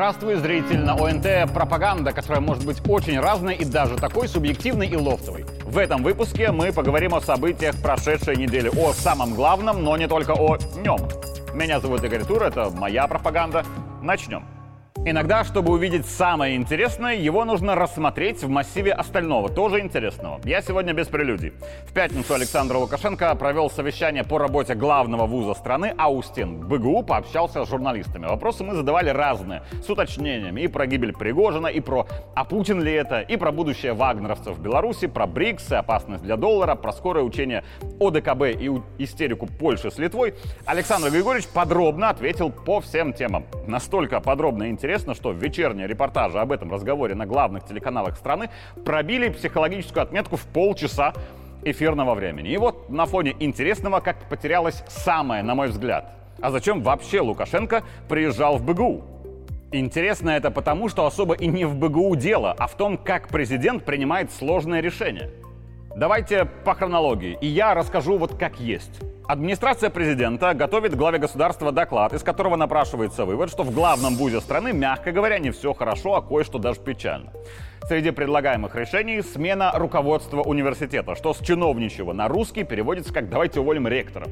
Здравствуй, зритель на ОНТ «Пропаганда», которая может быть очень разной и даже такой субъективной и лофтовой. В этом выпуске мы поговорим о событиях прошедшей недели, о самом главном, но не только о нем. Меня зовут Игорь Тур, это моя пропаганда. Начнем. Иногда, чтобы увидеть самое интересное, его нужно рассмотреть в массиве остального, тоже интересного. Я сегодня без прелюдий. В пятницу Александр Лукашенко провел совещание по работе главного вуза страны, а у стен БГУ пообщался с журналистами. Вопросы мы задавали разные, с уточнениями и про гибель Пригожина, и про «а Путин ли это?», и про будущее вагнеровцев в Беларуси, про БРИКС и опасность для доллара, про скорое учение ОДКБ и истерику Польши с Литвой. Александр Григорьевич подробно ответил по всем темам. Настолько подробно и интересно, что вечерние репортажи об этом разговоре на главных телеканалах страны пробили психологическую отметку в полчаса эфирного времени. И вот на фоне интересного как потерялось самое, на мой взгляд. А зачем вообще Лукашенко приезжал в БГУ? Интересно это потому, что особо и не в БГУ дело, а в том, как президент принимает сложные решения. Давайте по хронологии, и я расскажу вот как есть. Администрация президента готовит главе государства доклад, из которого напрашивается вывод, что в главном вузе страны, мягко говоря, не все хорошо, а кое-что даже печально. Среди предлагаемых решений смена руководства университета, что с чиновничьего на русский переводится как «давайте уволим ректора».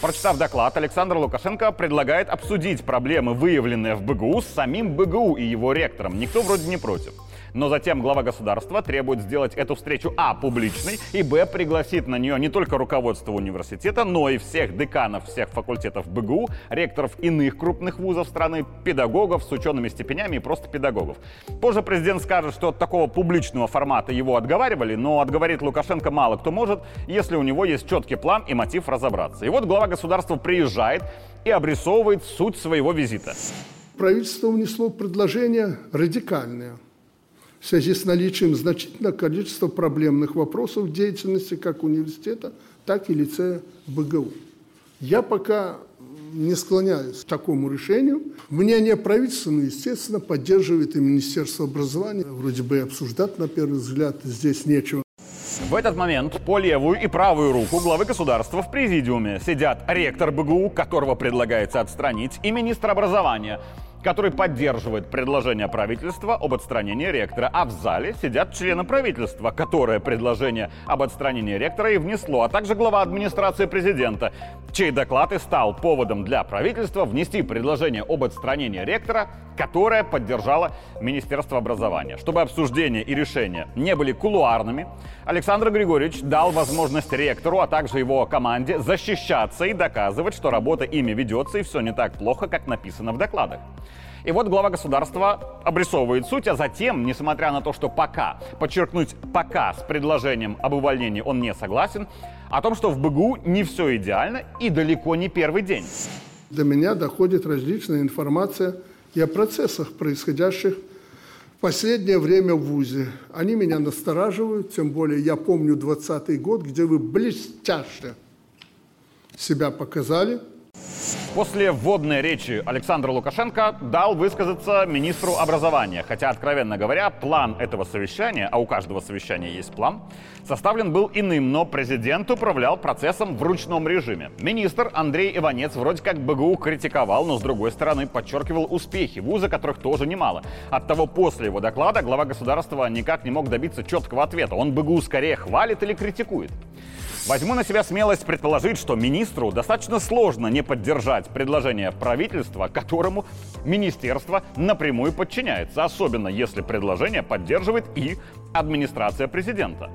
Прочитав доклад, Александр Лукашенко предлагает обсудить проблемы, выявленные в БГУ, с самим БГУ и его ректором. Никто вроде не против. Но затем глава государства требует сделать эту встречу а. публичной и б. пригласит на нее не только руководство университета, но и всех деканов всех факультетов БГУ, ректоров иных крупных вузов страны, педагогов с учеными степенями и просто педагогов. Позже президент скажет, что от такого публичного формата его отговаривали, но отговорить Лукашенко мало кто может, если у него есть четкий план и мотив разобраться. И вот глава государства приезжает и обрисовывает суть своего визита. Правительство внесло предложение радикальное – в связи с наличием значительного количества проблемных вопросов деятельности как университета, так и лицея БГУ. Я пока не склоняюсь к такому решению. Мнение правительства, ну, естественно, поддерживает и Министерство образования. Вроде бы обсуждать, на первый взгляд, здесь нечего. В этот момент по левую и правую руку главы государства в президиуме сидят ректор БГУ, которого предлагается отстранить, и министр образования, который поддерживает предложение правительства об отстранении ректора, а в зале сидят члены правительства, которое предложение об отстранении ректора и внесло, а также глава администрации президента, чей доклад и стал поводом для правительства внести предложение об отстранении ректора, которое поддержало Министерство образования. Чтобы обсуждение и решения не были кулуарными, Александр Григорьевич дал возможность ректору, а также его команде защищаться и доказывать, что работа ими ведется и все не так плохо, как написано в докладах. И вот глава государства обрисовывает суть, а затем, несмотря на то, что пока, подчеркнуть пока с предложением об увольнении он не согласен, о том, что в БГУ не все идеально и далеко не первый день. До меня доходит различная информация и о процессах, происходящих в последнее время в ВУЗе. Они меня настораживают, тем более я помню 20 год, где вы блестяще себя показали – После вводной речи Александр Лукашенко дал высказаться министру образования. Хотя, откровенно говоря, план этого совещания, а у каждого совещания есть план, составлен был иным, но президент управлял процессом в ручном режиме. Министр Андрей Иванец вроде как БГУ критиковал, но с другой стороны подчеркивал успехи вуза, которых тоже немало. Оттого после его доклада глава государства никак не мог добиться четкого ответа. Он БГУ скорее хвалит или критикует. Возьму на себя смелость предположить, что министру достаточно сложно не поддержать предложение правительства, которому министерство напрямую подчиняется, особенно если предложение поддерживает и администрация президента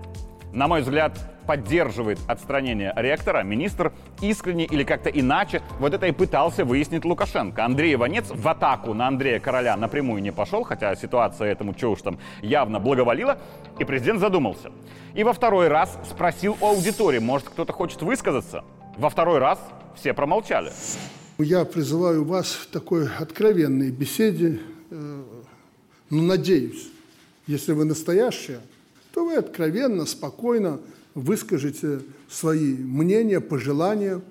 на мой взгляд, поддерживает отстранение ректора, министр искренне или как-то иначе вот это и пытался выяснить Лукашенко. Андрей Иванец в атаку на Андрея Короля напрямую не пошел, хотя ситуация этому чего уж там явно благоволила, и президент задумался. И во второй раз спросил у аудитории, может кто-то хочет высказаться? Во второй раз все промолчали. Я призываю вас в такой откровенной беседе, э, ну, надеюсь, если вы настоящая, то вы откровенно, спокойно выскажете свои мнения, пожелания,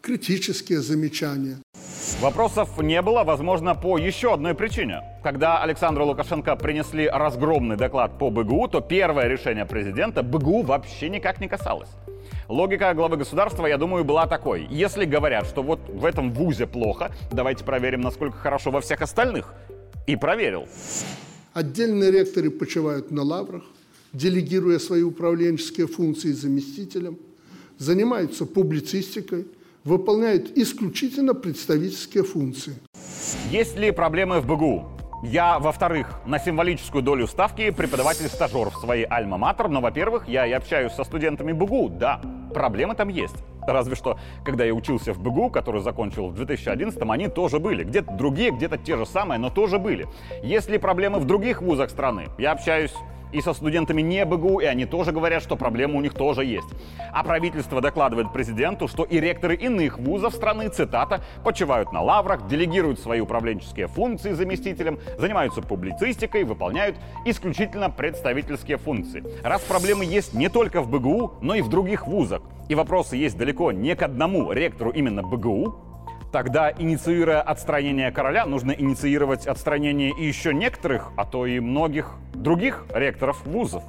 критические замечания. Вопросов не было, возможно, по еще одной причине. Когда Александру Лукашенко принесли разгромный доклад по БГУ, то первое решение президента БГУ вообще никак не касалось. Логика главы государства, я думаю, была такой. Если говорят, что вот в этом вузе плохо, давайте проверим, насколько хорошо во всех остальных. и проверил. Отдельные ректоры почивают на лаврах, делегируя свои управленческие функции заместителям, занимаются публицистикой, выполняют исключительно представительские функции. Есть ли проблемы в БГУ? Я, во-вторых, на символическую долю ставки преподаватель-стажер в своей альма-матер, но, во-первых, я и общаюсь со студентами БГУ, да, проблемы там есть. Разве что, когда я учился в БГУ, который закончил в 2011-м, они тоже были. Где-то другие, где-то те же самые, но тоже были. Есть ли проблемы в других вузах страны? Я общаюсь и со студентами не БГУ, и они тоже говорят, что проблемы у них тоже есть. А правительство докладывает президенту, что и ректоры иных вузов страны, цитата, почивают на лаврах, делегируют свои управленческие функции заместителям, занимаются публицистикой, выполняют исключительно представительские функции. Раз проблемы есть не только в БГУ, но и в других вузах, и вопросы есть далеко не к одному ректору именно БГУ, Тогда, инициируя отстранение короля, нужно инициировать отстранение и еще некоторых, а то и многих других ректоров вузов.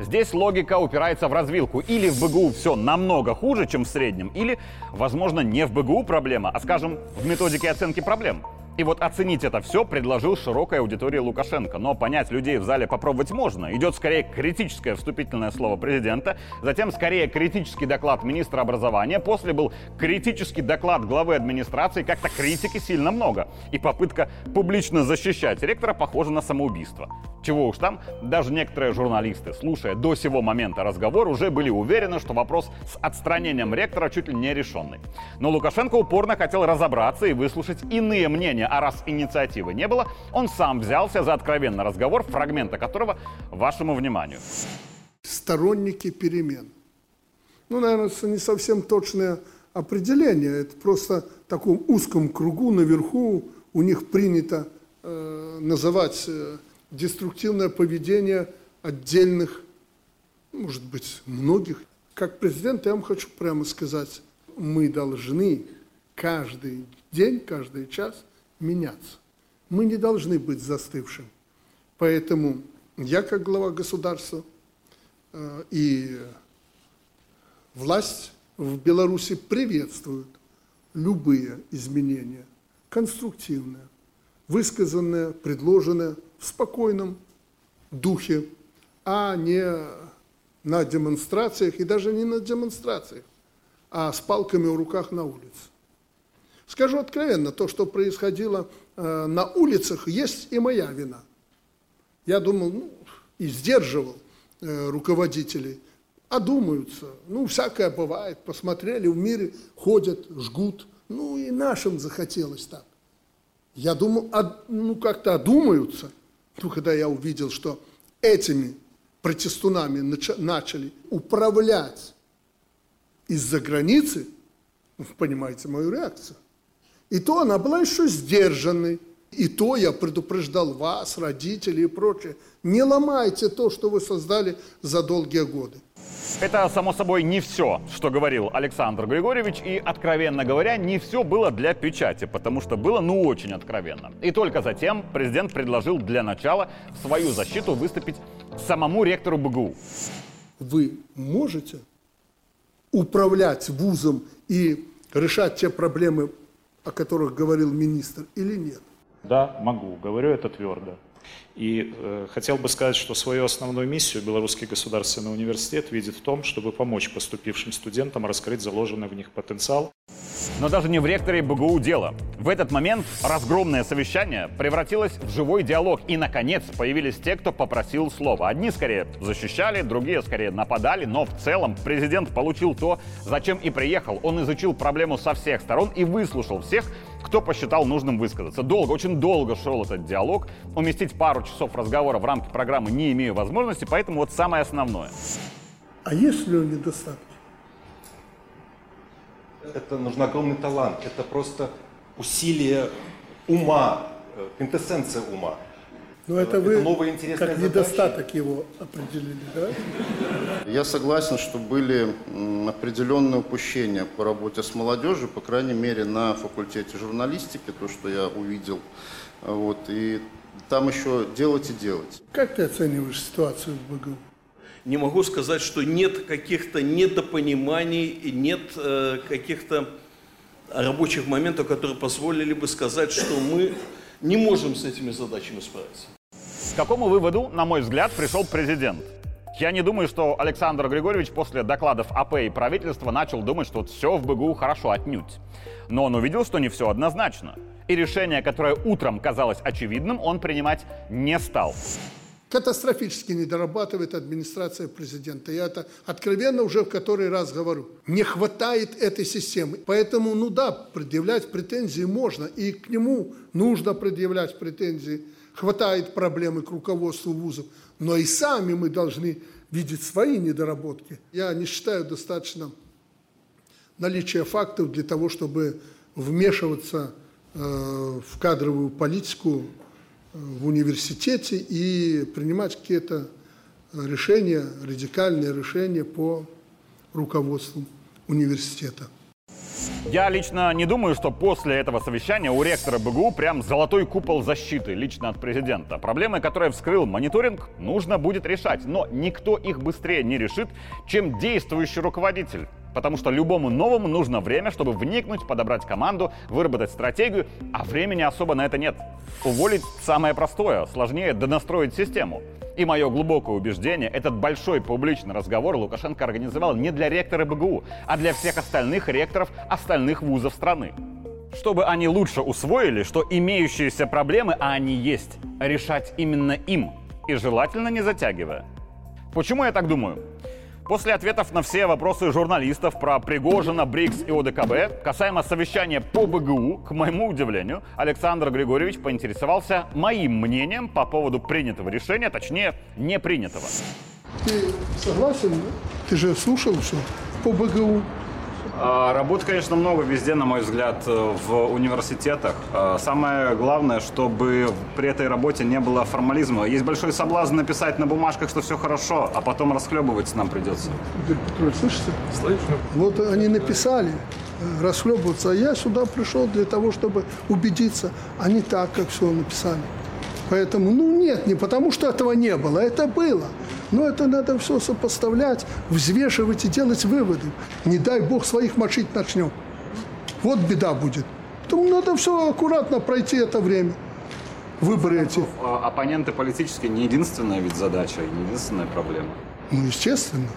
Здесь логика упирается в развилку. Или в БГУ все намного хуже, чем в среднем, или, возможно, не в БГУ проблема, а, скажем, в методике оценки проблем. И вот оценить это все предложил широкой аудитории Лукашенко. Но понять людей в зале попробовать можно. Идет скорее критическое вступительное слово президента, затем скорее критический доклад министра образования, после был критический доклад главы администрации, как-то критики сильно много. И попытка публично защищать ректора похожа на самоубийство. Чего уж там, даже некоторые журналисты, слушая до сего момента разговор, уже были уверены, что вопрос с отстранением ректора чуть ли не решенный. Но Лукашенко упорно хотел разобраться и выслушать иные мнения а раз инициативы не было, он сам взялся за откровенный разговор, фрагмента которого вашему вниманию. Сторонники перемен. Ну, наверное, это не совсем точное определение. Это просто в таком узком кругу наверху у них принято э, называть э, деструктивное поведение отдельных, может быть, многих. Как президент я вам хочу прямо сказать, мы должны каждый день, каждый час меняться. Мы не должны быть застывшим. Поэтому я, как глава государства, э, и власть в Беларуси приветствуют любые изменения, конструктивные, высказанные, предложенные в спокойном духе, а не на демонстрациях, и даже не на демонстрациях, а с палками в руках на улице. Скажу откровенно, то, что происходило э, на улицах, есть и моя вина. Я думал, ну, и сдерживал э, руководителей. Одумаются, ну, всякое бывает, посмотрели, в мире ходят, жгут. Ну, и нашим захотелось так. Я думал, а, ну, как-то одумаются. Ну, когда я увидел, что этими протестунами начали управлять из-за границы, вы понимаете мою реакцию. И то она была еще сдержанной. И то я предупреждал вас, родителей и прочее. Не ломайте то, что вы создали за долгие годы. Это, само собой, не все, что говорил Александр Григорьевич, и, откровенно говоря, не все было для печати, потому что было, ну, очень откровенно. И только затем президент предложил для начала в свою защиту выступить самому ректору БГУ. Вы можете управлять вузом и решать те проблемы, о которых говорил министр, или нет? Да, могу, говорю это твердо. И э, хотел бы сказать, что свою основную миссию Белорусский государственный университет видит в том, чтобы помочь поступившим студентам раскрыть заложенный в них потенциал. Но даже не в ректоре БГУ дело. В этот момент разгромное совещание превратилось в живой диалог. И, наконец, появились те, кто попросил слова. Одни скорее защищали, другие скорее нападали. Но в целом президент получил то, зачем и приехал. Он изучил проблему со всех сторон и выслушал всех, кто посчитал нужным высказаться. Долго, очень долго шел этот диалог. Уместить пару часов разговора в рамки программы не имею возможности, поэтому вот самое основное. А есть ли он недостатки? Это нужен огромный талант, это просто усилие ума, э, квинтэссенция ума. Но это, это вы новая интересная как задача. недостаток его определили, да? Я согласен, что были определенные упущения по работе с молодежью, по крайней мере на факультете журналистики, то, что я увидел. Вот, и там еще делать и делать. Как ты оцениваешь ситуацию в БГУ? Не могу сказать, что нет каких-то недопониманий, нет э, каких-то рабочих моментов, которые позволили бы сказать, что мы не можем с этими задачами справиться. К какому выводу, на мой взгляд, пришел президент? Я не думаю, что Александр Григорьевич после докладов АП и правительства начал думать, что все в БГУ хорошо отнюдь. Но он увидел, что не все однозначно. И решение, которое утром казалось очевидным, он принимать не стал. Катастрофически не дорабатывает администрация президента. Я это откровенно уже в который раз говорю. Не хватает этой системы. Поэтому, ну да, предъявлять претензии можно. И к нему нужно предъявлять претензии. Хватает проблемы к руководству вузов. Но и сами мы должны видеть свои недоработки. Я не считаю достаточно наличия фактов для того, чтобы вмешиваться э, в кадровую политику в университете и принимать какие-то решения, радикальные решения по руководству университета. Я лично не думаю, что после этого совещания у ректора БГУ прям золотой купол защиты лично от президента. Проблемы, которые вскрыл мониторинг, нужно будет решать, но никто их быстрее не решит, чем действующий руководитель. Потому что любому новому нужно время, чтобы вникнуть, подобрать команду, выработать стратегию, а времени особо на это нет. Уволить самое простое, сложнее донастроить систему. И мое глубокое убеждение, этот большой публичный разговор Лукашенко организовал не для ректора БГУ, а для всех остальных ректоров остальных вузов страны. Чтобы они лучше усвоили, что имеющиеся проблемы, а они есть, решать именно им. И желательно не затягивая. Почему я так думаю? После ответов на все вопросы журналистов про Пригожина, БРИКС и ОДКБ касаемо совещания по БГУ, к моему удивлению, Александр Григорьевич поинтересовался моим мнением по поводу принятого решения, точнее, не принятого. Ты согласен? Ты же слушал все по БГУ. А, работ, конечно, много везде, на мой взгляд, э, в университетах. А, самое главное, чтобы при этой работе не было формализма. Есть большой соблазн написать на бумажках, что все хорошо, а потом расхлебывать нам придется. Петрович, слышите? Слышу. Вот они написали э, расхлебываться, а я сюда пришел для того, чтобы убедиться, а не так, как все написали. Поэтому, ну нет, не потому что этого не было, это было. Но это надо все сопоставлять, взвешивать и делать выводы. Не дай бог своих мочить начнем. Вот беда будет. Поэтому надо все аккуратно пройти это время. Выборы эти. А оппоненты политические не единственная ведь задача, не единственная проблема. Ну, естественно.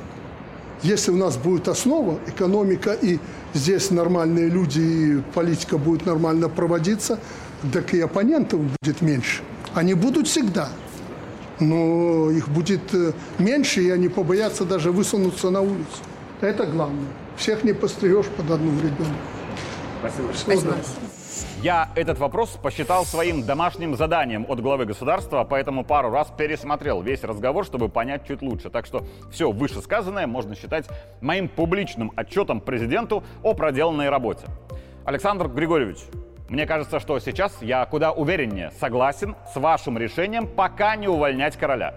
Если у нас будет основа, экономика, и здесь нормальные люди, и политика будет нормально проводиться, так и оппонентов будет меньше. Они будут всегда но их будет э, меньше, и они побоятся даже высунуться на улицу. Это главное. Всех не пострижешь под одну ребенка. Спасибо. Спасибо. Я этот вопрос посчитал своим домашним заданием от главы государства, поэтому пару раз пересмотрел весь разговор, чтобы понять чуть лучше. Так что все вышесказанное можно считать моим публичным отчетом президенту о проделанной работе. Александр Григорьевич, мне кажется, что сейчас я куда увереннее согласен с вашим решением пока не увольнять короля.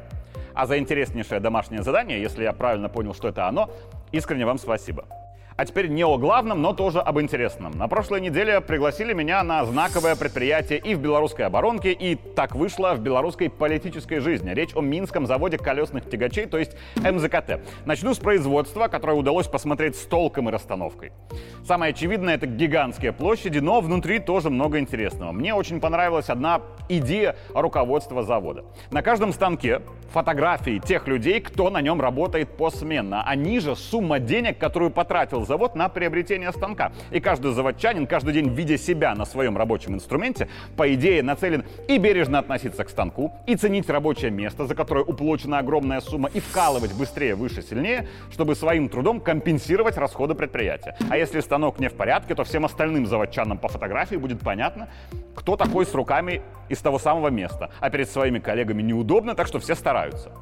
А за интереснейшее домашнее задание, если я правильно понял, что это оно, искренне вам спасибо. А теперь не о главном, но тоже об интересном. На прошлой неделе пригласили меня на знаковое предприятие и в белорусской оборонке, и так вышло в белорусской политической жизни. Речь о Минском заводе колесных тягачей, то есть МЗКТ. Начну с производства, которое удалось посмотреть с толком и расстановкой. Самое очевидное — это гигантские площади, но внутри тоже много интересного. Мне очень понравилась одна идея руководства завода. На каждом станке фотографии тех людей, кто на нем работает посменно. А ниже сумма денег, которую потратил завод на приобретение станка. И каждый заводчанин, каждый день видя себя на своем рабочем инструменте, по идее нацелен и бережно относиться к станку, и ценить рабочее место, за которое уплочена огромная сумма, и вкалывать быстрее, выше, сильнее, чтобы своим трудом компенсировать расходы предприятия. А если станок не в порядке, то всем остальным заводчанам по фотографии будет понятно, кто такой с руками из того самого места. А перед своими коллегами неудобно, так что все стараются.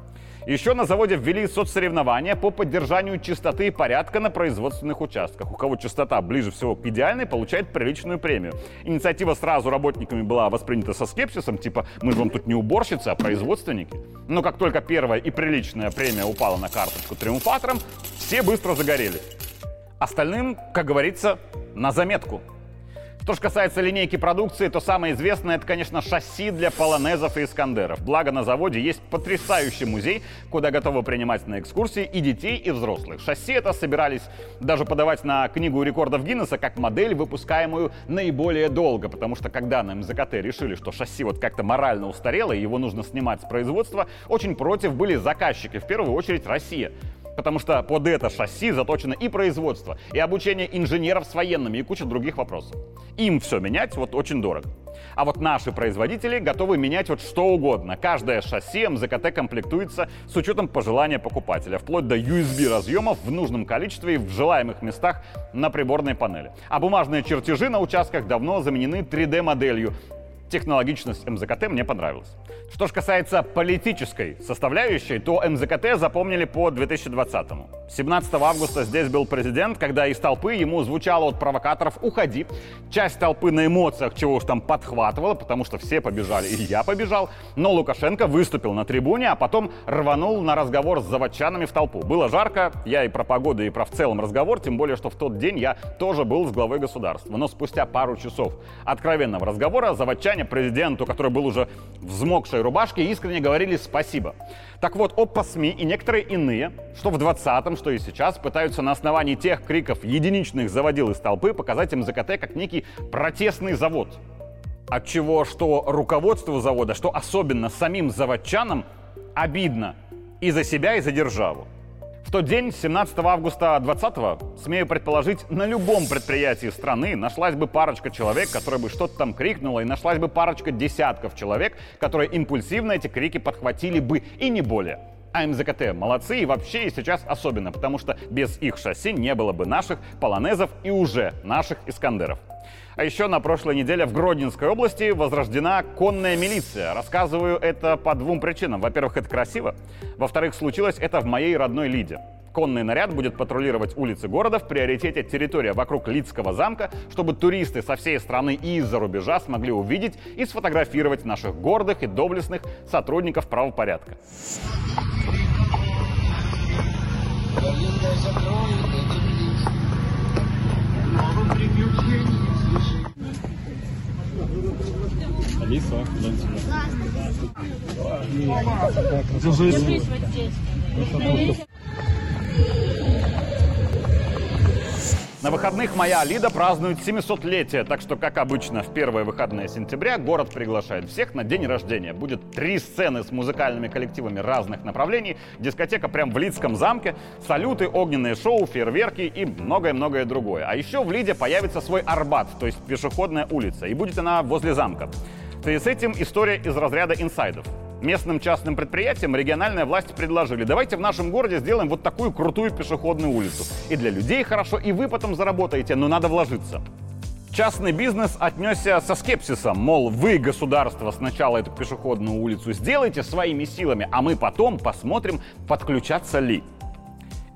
Еще на заводе ввели соцсоревнования по поддержанию чистоты и порядка на производственных участках. У кого частота ближе всего к идеальной, получает приличную премию. Инициатива сразу работниками была воспринята со скепсисом, типа «мы же вам тут не уборщицы, а производственники». Но как только первая и приличная премия упала на карточку триумфатором, все быстро загорелись. Остальным, как говорится, на заметку – Что же касается линейки продукции, то самое известное это, конечно, шасси для полонезов и искандеров. Благо на заводе есть потрясающий музей, куда готовы принимать на экскурсии и детей, и взрослых. Шасси это собирались даже подавать на книгу рекордов Гиннесса как модель, выпускаемую наиболее долго, потому что когда на МЗКТ решили, что шасси вот как-то морально устарело и его нужно снимать с производства, очень против были заказчики, в первую очередь Россия потому что под это шасси заточено и производство, и обучение инженеров с военными, и куча других вопросов. Им все менять вот очень дорого. А вот наши производители готовы менять вот что угодно. Каждое шасси МЗКТ комплектуется с учетом пожелания покупателя, вплоть до USB разъемов в нужном количестве и в желаемых местах на приборной панели. А бумажные чертежи на участках давно заменены 3D-моделью, технологичность МЗКТ мне понравилась. Что же касается политической составляющей, то МЗКТ запомнили по 2020-му. 17 августа здесь был президент, когда из толпы ему звучало от провокаторов «Уходи». Часть толпы на эмоциях чего уж там подхватывала, потому что все побежали, и я побежал. Но Лукашенко выступил на трибуне, а потом рванул на разговор с заводчанами в толпу. Было жарко, я и про погоду, и про в целом разговор, тем более, что в тот день я тоже был с главой государства. Но спустя пару часов откровенного разговора заводчане президенту, который был уже взмокшей рубашке, искренне говорили спасибо. Так вот, ОПА СМИ и некоторые иные, что в 20-м, что и сейчас, пытаются на основании тех криков единичных заводил из толпы показать МЗКТ как некий протестный завод. От чего что руководству завода, что особенно самим заводчанам обидно и за себя, и за державу. Тот день, 17 августа 20 смею предположить, на любом предприятии страны нашлась бы парочка человек, которая бы что-то там крикнула, и нашлась бы парочка десятков человек, которые импульсивно эти крики подхватили бы, и не более. А МЗКТ молодцы и вообще и сейчас особенно, потому что без их шасси не было бы наших полонезов и уже наших Искандеров. А еще на прошлой неделе в Гродненской области возрождена конная милиция. Рассказываю это по двум причинам. Во-первых, это красиво. Во-вторых, случилось это в моей родной Лиде. Конный наряд будет патрулировать улицы города в приоритете территория вокруг Лидского замка, чтобы туристы со всей страны и из-за рубежа смогли увидеть и сфотографировать наших гордых и доблестных сотрудников правопорядка. Алиса, Держись вот здесь. На выходных моя Лида празднует 700-летие, так что, как обычно, в первые выходные сентября город приглашает всех на день рождения. Будет три сцены с музыкальными коллективами разных направлений, дискотека прям в Лидском замке, салюты, огненные шоу, фейерверки и многое-многое другое. А еще в Лиде появится свой Арбат, то есть пешеходная улица, и будет она возле замка. Связи с этим история из разряда инсайдов. Местным частным предприятиям региональная власть предложили, давайте в нашем городе сделаем вот такую крутую пешеходную улицу. И для людей хорошо, и вы потом заработаете, но надо вложиться. Частный бизнес отнесся со скепсисом, мол, вы, государство, сначала эту пешеходную улицу сделайте своими силами, а мы потом посмотрим, подключаться ли.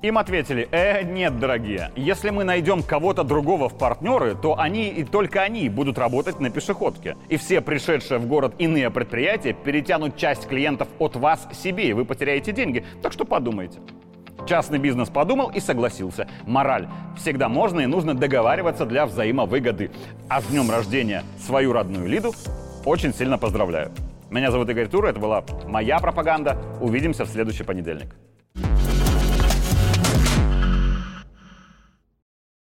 Им ответили, э, нет, дорогие, если мы найдем кого-то другого в партнеры, то они и только они будут работать на пешеходке. И все пришедшие в город иные предприятия перетянут часть клиентов от вас себе, и вы потеряете деньги. Так что подумайте. Частный бизнес подумал и согласился. Мораль. Всегда можно и нужно договариваться для взаимовыгоды. А с днем рождения свою родную Лиду очень сильно поздравляю. Меня зовут Игорь Тур, это была моя пропаганда. Увидимся в следующий понедельник.